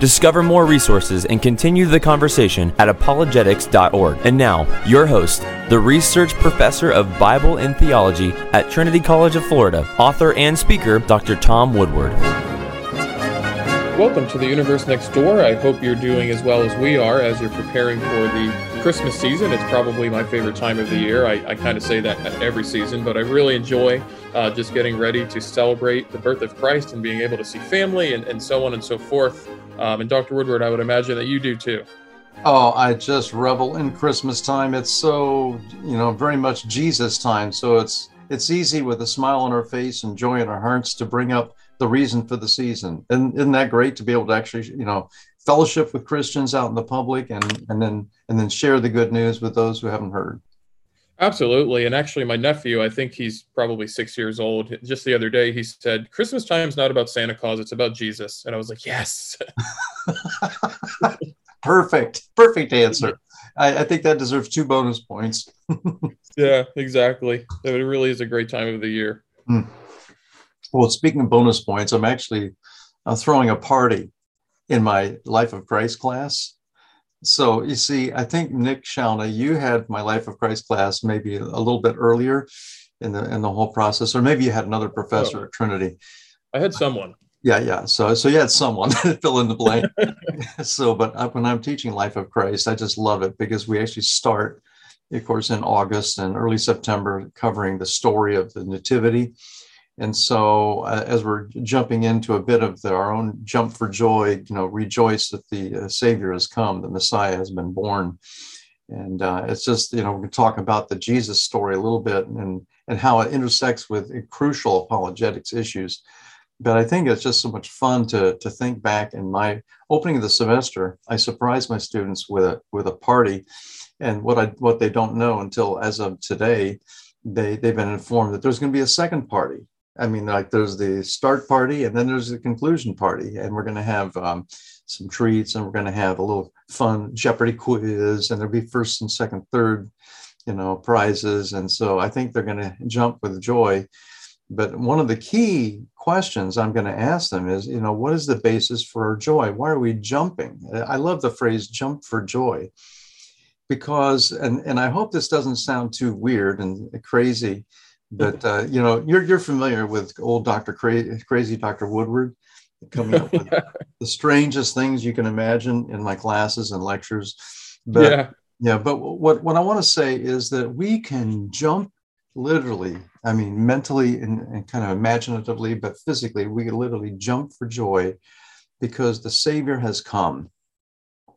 Discover more resources and continue the conversation at apologetics.org. And now, your host, the research professor of Bible and theology at Trinity College of Florida, author and speaker, Dr. Tom Woodward. Welcome to the Universe Next Door. I hope you're doing as well as we are as you're preparing for the Christmas season. It's probably my favorite time of the year. I, I kind of say that every season, but I really enjoy uh, just getting ready to celebrate the birth of Christ and being able to see family and, and so on and so forth. Um, and Dr. Woodward, I would imagine that you do too. Oh, I just revel in Christmas time. It's so, you know, very much Jesus time. So it's it's easy with a smile on our face and joy in our hearts to bring up the reason for the season. And isn't that great to be able to actually, you know, fellowship with Christians out in the public and and then and then share the good news with those who haven't heard. Absolutely. And actually, my nephew, I think he's probably six years old. Just the other day, he said, Christmas time is not about Santa Claus, it's about Jesus. And I was like, yes. Perfect. Perfect answer. I, I, think that deserves two bonus points. yeah, exactly. It really is a great time of the year. Mm. Well, speaking of bonus points, I'm actually uh, throwing a party in my Life of Christ class so you see, I think Nick Shauna, you had my Life of Christ class maybe a little bit earlier in the in the whole process, or maybe you had another oh. professor oh, at Trinity. I had someone. Yeah, yeah. So so you had someone fill in the blank. so, but when I'm teaching Life of Christ, I just love it because we actually start, of course, in August and early September, covering the story of the Nativity and so, uh, as we're jumping into a bit of the, our own jump for joy, you know, rejoice that the uh, Savior has come, the Messiah has been born. And uh, it's just, you know, we can talk about the Jesus story a little bit and, and how it intersects with crucial apologetics issues. But I think it's just so much fun to, to think back in my opening of the semester. I surprised my students with a, with a party. And what I what they don't know until as of today, they, they've been informed that there's going to be a second party I mean, like there's the start party and then there's the conclusion party, and we're going to have um, some treats and we're going to have a little fun Jeopardy quiz, and there'll be first and second, third, you know, prizes. And so I think they're going to jump with joy. But one of the key questions I'm going to ask them is, you know, what is the basis for our joy? Why are we jumping? I love the phrase jump for joy because, and, and I hope this doesn't sound too weird and crazy but uh, you know, you're you're familiar with old Doctor Crazy, Crazy Doctor Woodward coming up with yeah. the strangest things you can imagine in my classes and lectures. But yeah, yeah. But what what I want to say is that we can jump literally. I mean, mentally and, and kind of imaginatively, but physically, we literally jump for joy because the Savior has come.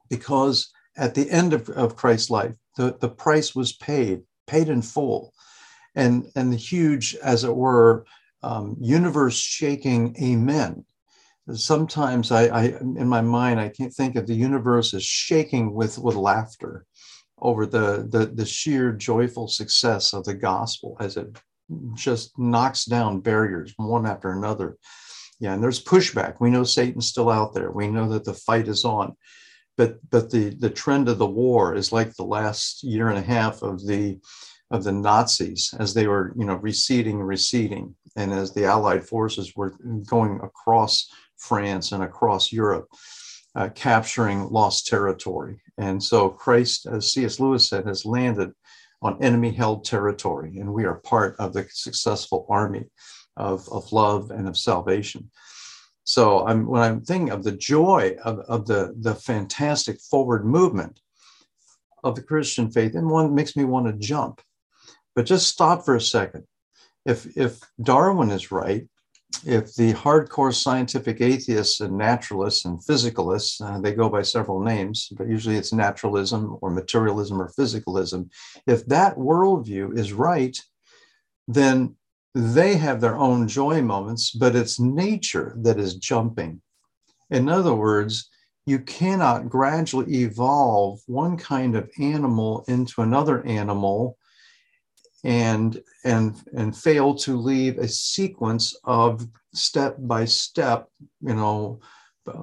Because at the end of, of Christ's life, the, the price was paid, paid in full and and the huge, as it were, um, universe shaking amen. Sometimes I, I, in my mind, I can't think of the universe as shaking with with laughter over the, the the sheer joyful success of the gospel as it just knocks down barriers one after another. Yeah, and there's pushback. We know Satan's still out there. We know that the fight is on but but the the trend of the war is like the last year and a half of the of the Nazis as they were, you know, receding receding, and as the Allied forces were going across France and across Europe, uh, capturing lost territory. And so Christ, as C.S. Lewis said, has landed on enemy-held territory, and we are part of the successful army of, of love and of salvation. So I'm, when I'm thinking of the joy of, of the, the fantastic forward movement of the Christian faith, and one makes me want to jump but just stop for a second. If, if Darwin is right, if the hardcore scientific atheists and naturalists and physicalists, uh, they go by several names, but usually it's naturalism or materialism or physicalism, if that worldview is right, then they have their own joy moments, but it's nature that is jumping. In other words, you cannot gradually evolve one kind of animal into another animal and and and fail to leave a sequence of step by step, you know,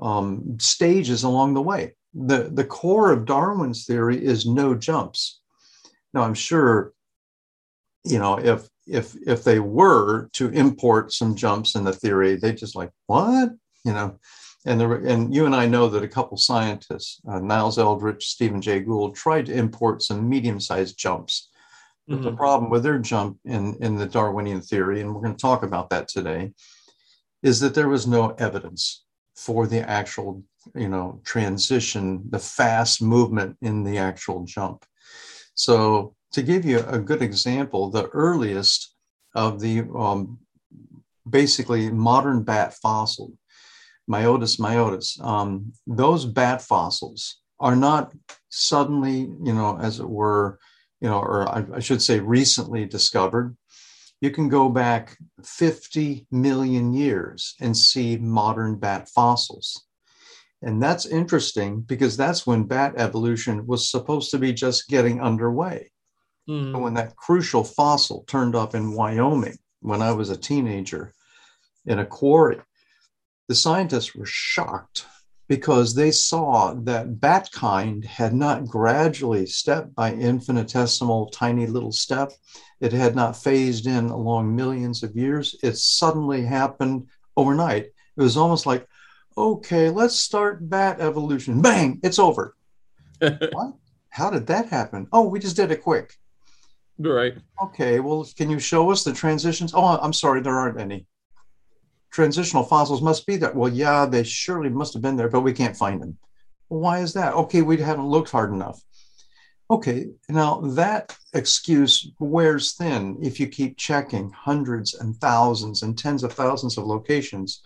um, stages along the way. The the core of Darwin's theory is no jumps. Now I'm sure, you know, if if if they were to import some jumps in the theory, they just like what, you know. And, there, and you and I know that a couple scientists, uh, Niles Eldredge, Stephen Jay Gould, tried to import some medium-sized jumps mm-hmm. the problem with their jump in, in the Darwinian theory, and we're going to talk about that today, is that there was no evidence for the actual, you know, transition, the fast movement in the actual jump. So to give you a good example, the earliest of the um, basically modern bat fossil, Myotis myotis, um, those bat fossils are not suddenly, you know, as it were, you know, or I, I should say recently discovered, you can go back 50 million years and see modern bat fossils. And that's interesting because that's when bat evolution was supposed to be just getting underway. Mm. When that crucial fossil turned up in Wyoming when I was a teenager in a quarry, the scientists were shocked because they saw that bat kind had not gradually, step by infinitesimal, tiny little step, it had not phased in along millions of years. It suddenly happened overnight. It was almost like, okay, let's start bat evolution. Bang, it's over. what? How did that happen? Oh, we just did it quick. Right. Okay, well, can you show us the transitions? Oh, I'm sorry, there aren't any transitional fossils must be there. Well, yeah, they surely must have been there, but we can't find them. Well, why is that? Okay, we haven't looked hard enough. Okay, now that excuse wears thin if you keep checking hundreds and thousands and tens of thousands of locations.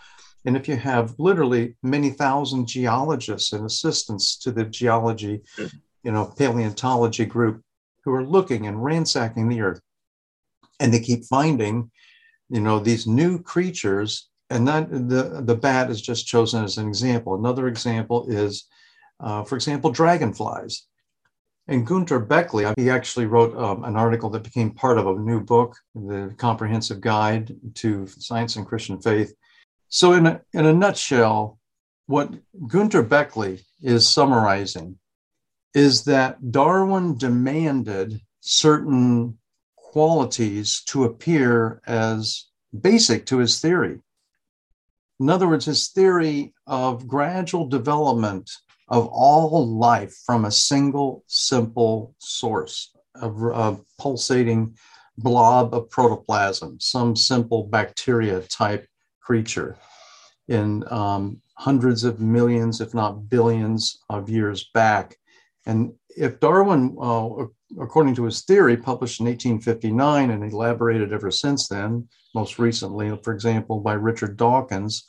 And if you have literally many thousand geologists and assistants to the geology, you know, paleontology group who are looking and ransacking the earth, and they keep finding, you know, these new creatures and that the, the bat is just chosen as an example. Another example is, uh, for example, dragonflies. And Gunter Bechly, he actually wrote um, an article that became part of a new book, The Comprehensive Guide to Science and Christian Faith. So, in a, in a nutshell, what Gunter Bechly is summarizing is that Darwin demanded certain qualities to appear as basic to his theory. In other words, his theory of gradual development of all life from a single simple source, of a pulsating blob of protoplasm, some simple bacteria type creature in um, hundreds of millions, if not billions of years back. And if Darwin, uh, according to his theory, published in 1859 and elaborated ever since then, most recently, for example, by Richard Dawkins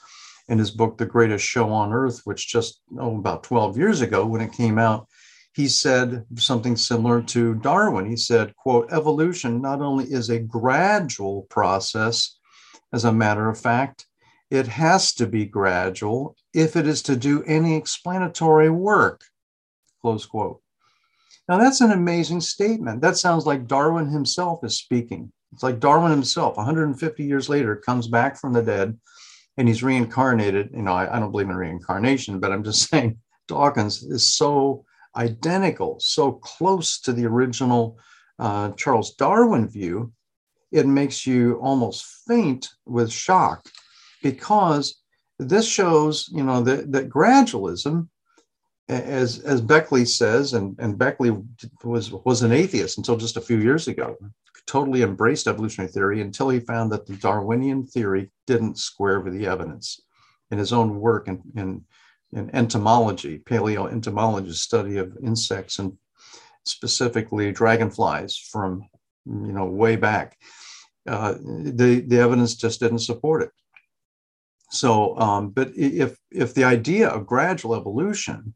in his book, The Greatest Show on Earth, which just oh, about 12 years ago when it came out, he said something similar to Darwin. He said, quote, evolution not only is a gradual process, as a matter of fact, it has to be gradual if it is to do any explanatory work, close quote. Now, that's an amazing statement. That sounds like Darwin himself is speaking. It's like Darwin himself, 150 years later, comes back from the dead and he's reincarnated. You know, I, I don't believe in reincarnation, but I'm just saying Dawkins is so identical, so close to the original uh, Charles Darwin view, it makes you almost faint with shock because this shows, you know, that, that gradualism, as, as Bechly says, and, and Bechly was, was an atheist until just a few years ago totally embraced evolutionary theory until he found that the Darwinian theory didn't square with the evidence. In his own work in, in, in entomology, paleoentomology, study of insects and specifically dragonflies from you know way back, uh, the the evidence just didn't support it. So, um, but if if the idea of gradual evolution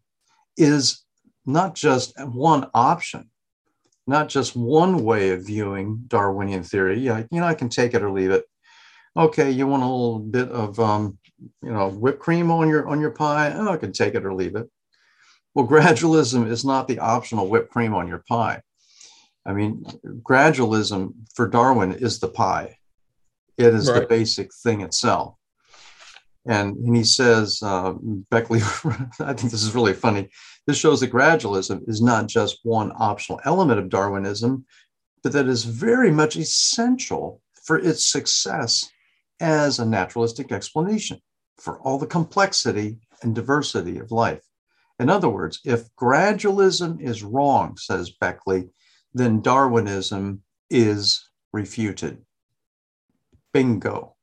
is not just one option, not just one way of viewing Darwinian theory. Yeah, you know, I can take it or leave it. Okay, you want a little bit of um, you know whipped cream on your on your pie? Oh, I can take it or leave it. Well, gradualism is not the optional whipped cream on your pie. I mean, gradualism for Darwin is the pie. It is right. the basic thing itself. And, and he says, uh, Bechly, I think this is really funny. This shows that gradualism is not just one optional element of Darwinism, but that is very much essential for its success as a naturalistic explanation for all the complexity and diversity of life. In other words, if gradualism is wrong, says Bechly, then Darwinism is refuted. Bingo.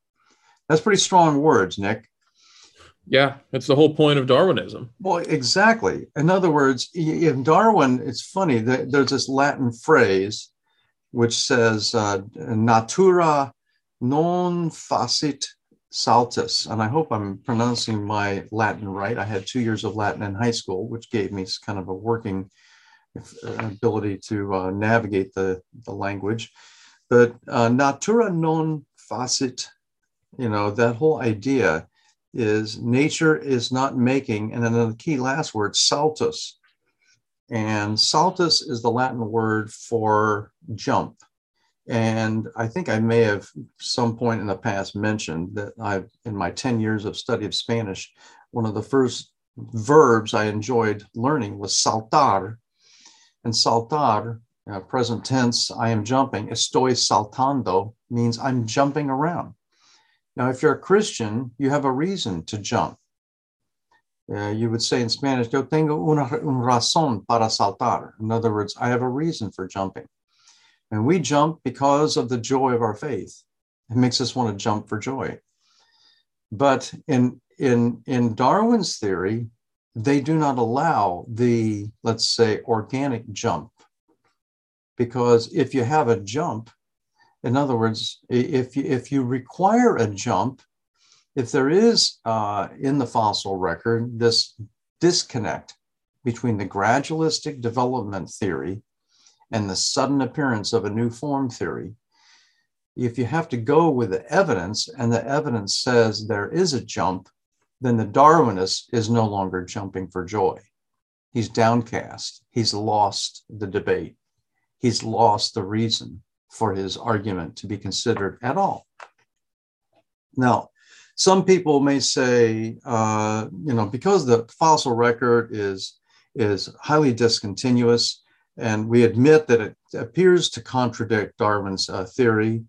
That's pretty strong words, Nick. Yeah, that's the whole point of Darwinism. Well, exactly. In other words, in Darwin, it's funny that there's this Latin phrase which says uh, natura non facit saltus. And I hope I'm pronouncing my Latin right. I had two years of Latin in high school, which gave me kind of a working uh, ability to uh, navigate the, the language. But uh, natura non facit, you know, that whole idea is nature is not making, and then the key last word, saltus. And saltus is the Latin word for jump. And I think I may have some point in the past mentioned that I've, in my 10 years of study of Spanish, one of the first verbs I enjoyed learning was saltar. And saltar, uh, present tense, I am jumping, estoy saltando means I'm jumping around. Now, if you're a Christian, you have a reason to jump. Uh, you would say in Spanish, yo tengo una, una razón para saltar. In other words, I have a reason for jumping. And we jump because of the joy of our faith. It makes us want to jump for joy. But in, in, in Darwin's theory, they do not allow the, let's say, organic jump. Because if you have a jump, in other words, if you, if you require a jump, if there is uh, in the fossil record this disconnect between the gradualistic development theory and the sudden appearance of a new form theory, if you have to go with the evidence and the evidence says there is a jump, then the Darwinist is no longer jumping for joy. He's downcast. He's lost the debate. He's lost the reason for his argument to be considered at all. Now, some people may say, uh, you know, because the fossil record is is highly discontinuous, and we admit that it appears to contradict Darwin's uh, theory,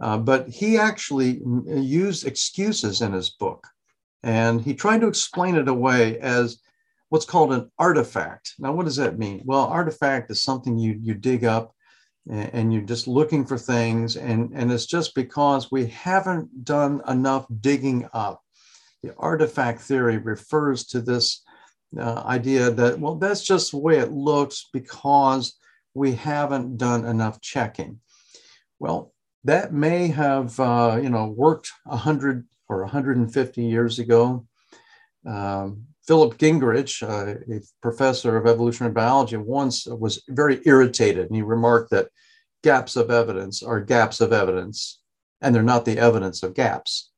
uh, but he actually used excuses in his book, and he tried to explain it away as what's called an artifact. Now, what does that mean? Well, artifact is something you you dig up and you're just looking for things and, and it's just because we haven't done enough digging up. The artifact theory refers to this uh, idea that well that's just the way it looks because we haven't done enough checking. Well that may have uh, you know worked 100 or 150 years ago. Um, Philip Gingerich, uh, a professor of evolutionary biology, once was very irritated and he remarked that gaps of evidence are gaps of evidence and they're not the evidence of gaps.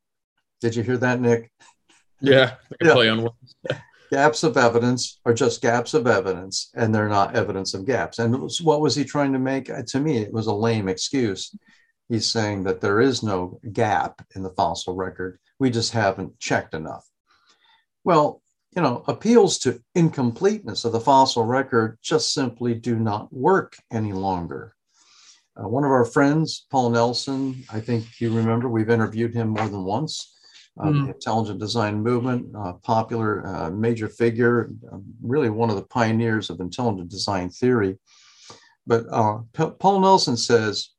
Did you hear that, Nick? Yeah, yeah. play on words. gaps of evidence are just gaps of evidence and they're not evidence of gaps. And what was he trying to make? Uh, to me, it was a lame excuse. He's saying that there is no gap in the fossil record. We just haven't checked enough. Well, you know, appeals to incompleteness of the fossil record just simply do not work any longer. Uh, one of our friends, Paul Nelson, I think you remember, we've interviewed him more than once. Uh, mm. The intelligent design movement, uh, popular uh, major figure, um, really one of the pioneers of intelligent design theory. But uh, P- Paul Nelson says,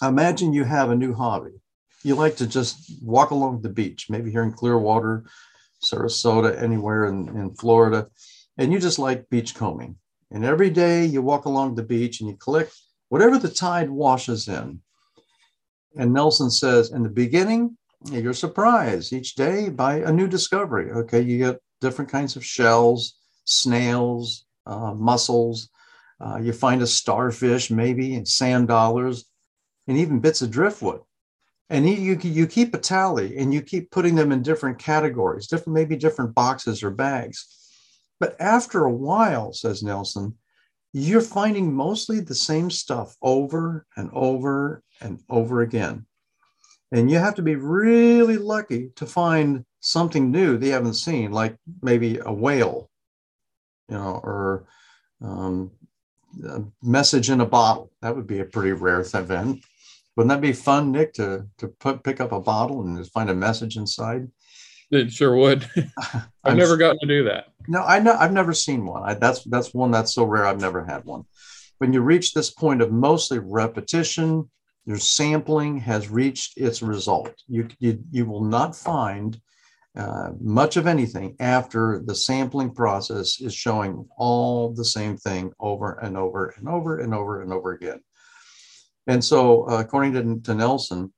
imagine you have a new hobby. You like to just walk along the beach, maybe here in Clearwater, Sarasota, anywhere in, in Florida, and you just like beach combing. And every day you walk along the beach and you collect whatever the tide washes in. And Nelson says, in the beginning, you're surprised each day by a new discovery. Okay, you get different kinds of shells, snails, uh, mussels. Uh, you find a starfish, maybe, and sand dollars, and even bits of driftwood and you, you keep a tally and you keep putting them in different categories different maybe different boxes or bags but after a while says nelson you're finding mostly the same stuff over and over and over again. And you have to be really lucky to find something new they haven't seen, like maybe a whale, you know, or um, a message in a bottle. That would be a pretty rare event. Wouldn't that be fun, Nick, to to put pick up a bottle and just find a message inside? It sure would. I've never gotten to do that. No, I know I've never seen one. I, that's that's one that's so rare. I've never had one. When you reach this point of mostly repetition, your sampling has reached its result. You you, you will not find uh, much of anything after the sampling process is showing all the same thing over and over and over and over and over again. And so, uh, according to, to Nelson,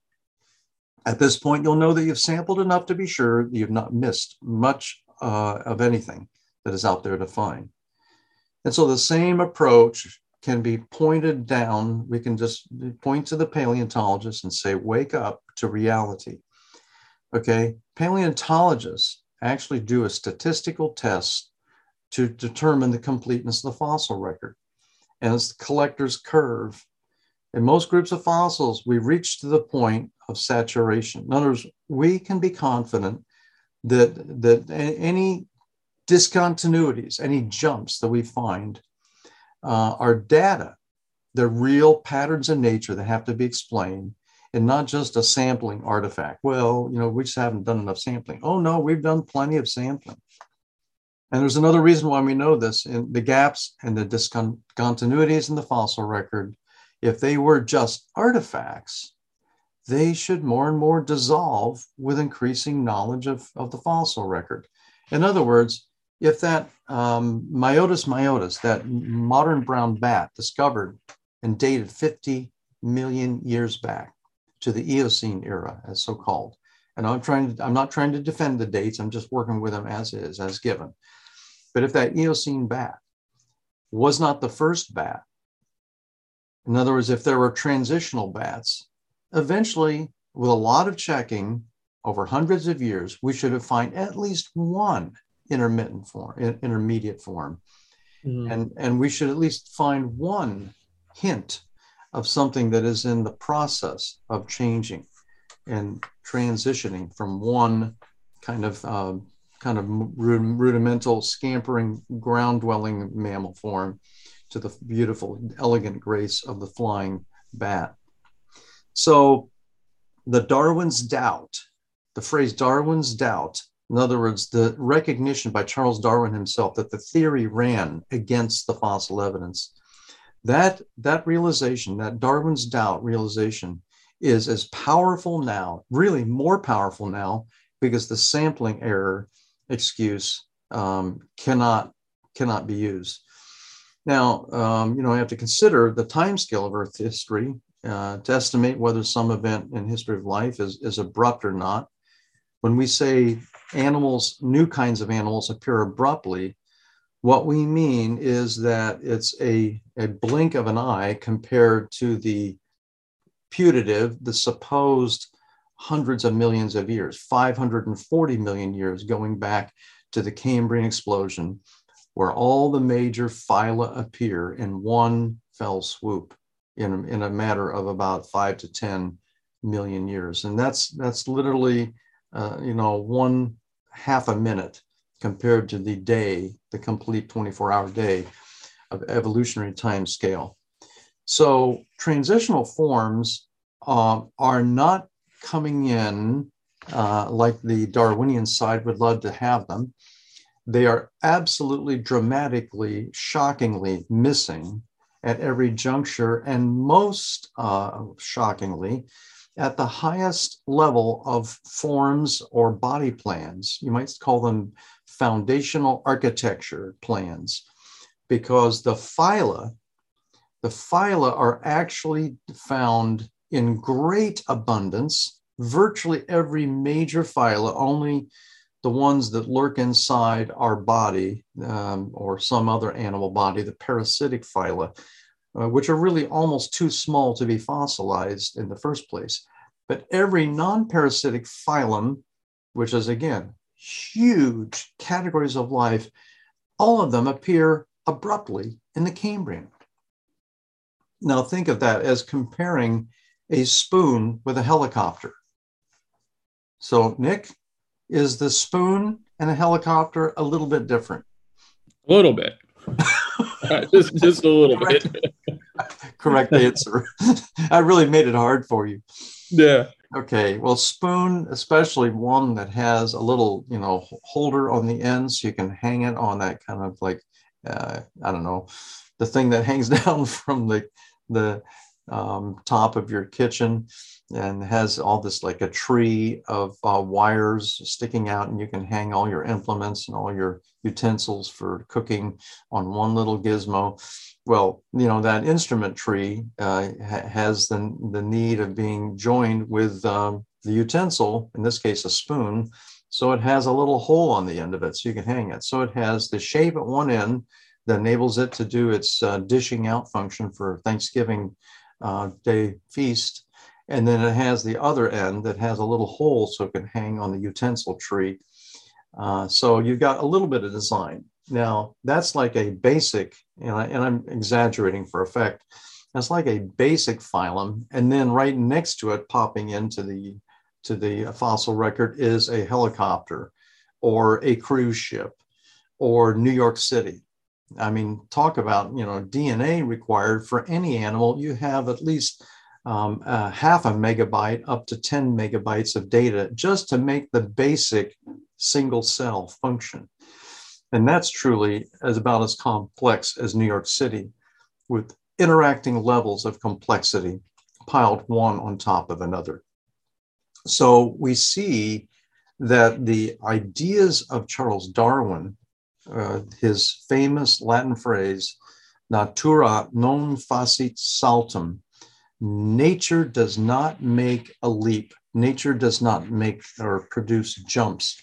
at this point, you'll know that you've sampled enough to be sure that you've not missed much uh, of anything that is out there to find. And so the same approach can be pointed down. We can just point to the paleontologist and say, wake up to reality. Okay, paleontologists actually do a statistical test to determine the completeness of the fossil record. And it's the collector's curve. In most groups of fossils, we reach to the point of saturation. In other words, we can be confident that, that any discontinuities, any jumps that we find uh, are data. They're real patterns in nature that have to be explained and not just a sampling artifact. Well, you know, we just haven't done enough sampling. Oh, no, we've done plenty of sampling. And there's another reason why we know this in the gaps and the discontinuities in the fossil record. If they were just artifacts, they should more and more dissolve with increasing knowledge of, of the fossil record. In other words, if that um, Myotis myotis, that modern brown bat discovered and dated 50 million years back to the Eocene era, as so called, and I'm trying to, I'm not trying to defend the dates, I'm just working with them as is, as given. But if that Eocene bat was not the first bat, in other words, if there were transitional bats, eventually, with a lot of checking over hundreds of years, we should have found at least one intermittent form, intermediate form. Mm-hmm. And, and we should at least find one hint of something that is in the process of changing and transitioning from one kind of uh, kind of rudimental scampering ground dwelling mammal form to the beautiful elegant grace of the flying bat so the darwin's doubt the phrase darwin's doubt in other words, the recognition by Charles Darwin himself that the theory ran against the fossil evidence. That, that realization, that Darwin's doubt realization, is as powerful now, really more powerful now, because the sampling error excuse um, cannot, cannot be used. Now, um, you know, I have to consider the time scale of Earth history uh, to estimate whether some event in history of life is, is abrupt or not. When we say animals, new kinds of animals appear abruptly, what we mean is that it's a, a blink of an eye compared to the putative, the supposed hundreds of millions of years, 540 million years going back to the Cambrian explosion, where all the major phyla appear in one fell swoop in, in a matter of about five to 10 million years. And that's, that's literally uh, you know, one half a minute compared to the day, the complete 24 hour day of evolutionary time scale. So transitional forms uh, are not coming in uh, like the Darwinian side would love to have them. They are absolutely dramatically, shockingly missing at every juncture, and most uh, shockingly, at the highest level of forms or body plans. You might call them foundational architecture plans, because the phyla, the phyla are actually found in great abundance. Virtually every major phyla, only the ones that lurk inside our body um, or some other animal body, the parasitic phyla, uh, which are really almost too small to be fossilized in the first place. But every non parasitic phylum, which is again huge categories of life, all of them appear abruptly in the Cambrian. Now, think of that as comparing a spoon with a helicopter. So, Nick, is the spoon and a helicopter a little bit different? A little bit. just, just a little Correct. bit. Correct answer. I really made it hard for you. Yeah. Okay, well, spoon, especially one that has a little, you know, holder on the end, so you can hang it on that kind of like, uh, I don't know, the thing that hangs down from the the um, top of your kitchen, and has all this like a tree of uh, wires sticking out, and you can hang all your implements and all your utensils for cooking on one little gizmo well, you know, that instrument tree uh, ha- has the, the need of being joined with um, the utensil, in this case, a spoon. So it has a little hole on the end of it so you can hang it. So it has the shape at one end that enables it to do its uh, dishing out function for Thanksgiving uh, Day feast. And then it has the other end that has a little hole so it can hang on the utensil tree. Uh, so you've got a little bit of design. Now, that's like a basic, and, I, and I'm exaggerating for effect, that's like a basic phylum. And then right next to it, popping into the to the fossil record is a helicopter or a cruise ship or New York City. I mean, talk about, you know, DNA required for any animal. You have at least um, uh, half a megabyte up to 10 megabytes of data just to make the basic single cell function. And that's truly as about as complex as New York City, with interacting levels of complexity piled one on top of another. So we see that the ideas of Charles Darwin, uh, his famous Latin phrase, natura non facit saltum, nature does not make a leap, nature does not make or produce jumps.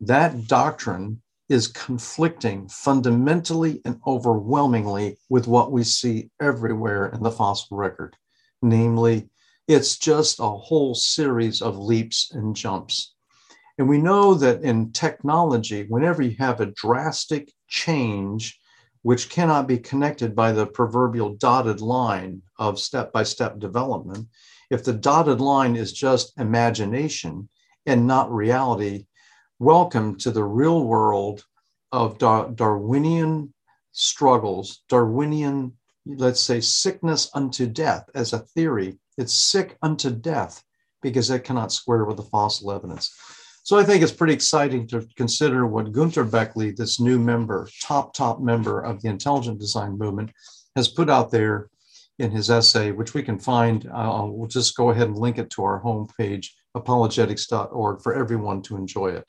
That doctrine is conflicting fundamentally and overwhelmingly with what we see everywhere in the fossil record. Namely, it's just a whole series of leaps and jumps. And we know that in technology, whenever you have a drastic change, which cannot be connected by the proverbial dotted line of step by step development, if the dotted line is just imagination and not reality, welcome to the real world of Dar- Darwinian struggles, Darwinian, let's say, sickness unto death as a theory. It's sick unto death because it cannot square with the fossil evidence. So I think it's pretty exciting to consider what Gunter Bechly, this new member, top, top member of the intelligent design movement, has put out there in his essay, which we can find. Uh, we'll just go ahead and link it to our homepage, apologetics.org, for everyone to enjoy it.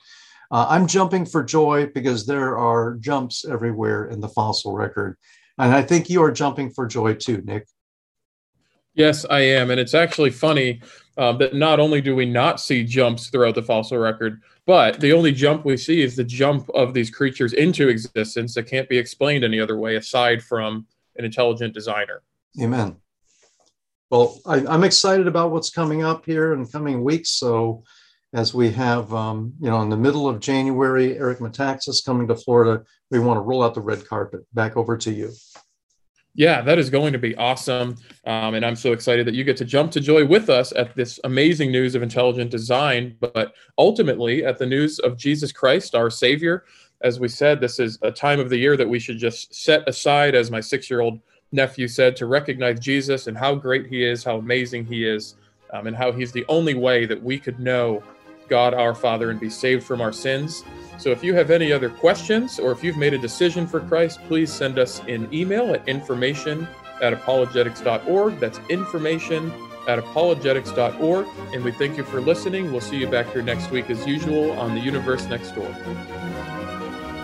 Uh, I'm jumping for joy because there are jumps everywhere in the fossil record. And I think you are jumping for joy too, Nick. Yes, I am. And it's actually funny uh, that not only do we not see jumps throughout the fossil record, but the only jump we see is the jump of these creatures into existence that can't be explained any other way aside from an intelligent designer. Amen. Well, I, am excited about what's coming up here in coming weeks. So, as we have, um, you know, in the middle of January, Eric Metaxas coming to Florida, we want to roll out the red carpet. Back over to you. Yeah, that is going to be awesome. Um, and I'm so excited that you get to jump to joy with us at this amazing news of intelligent design, but ultimately at the news of Jesus Christ, our Savior. As we said, this is a time of the year that we should just set aside, as my six year old nephew said, to recognize Jesus and how great he is, how amazing he is, um, and how he's the only way that we could know God our Father and be saved from our sins. So if you have any other questions or if you've made a decision for Christ, please send us an email at information at apologetics.org. That's information at apologetics.org. And we thank you for listening. We'll see you back here next week as usual on the Universe Next Door.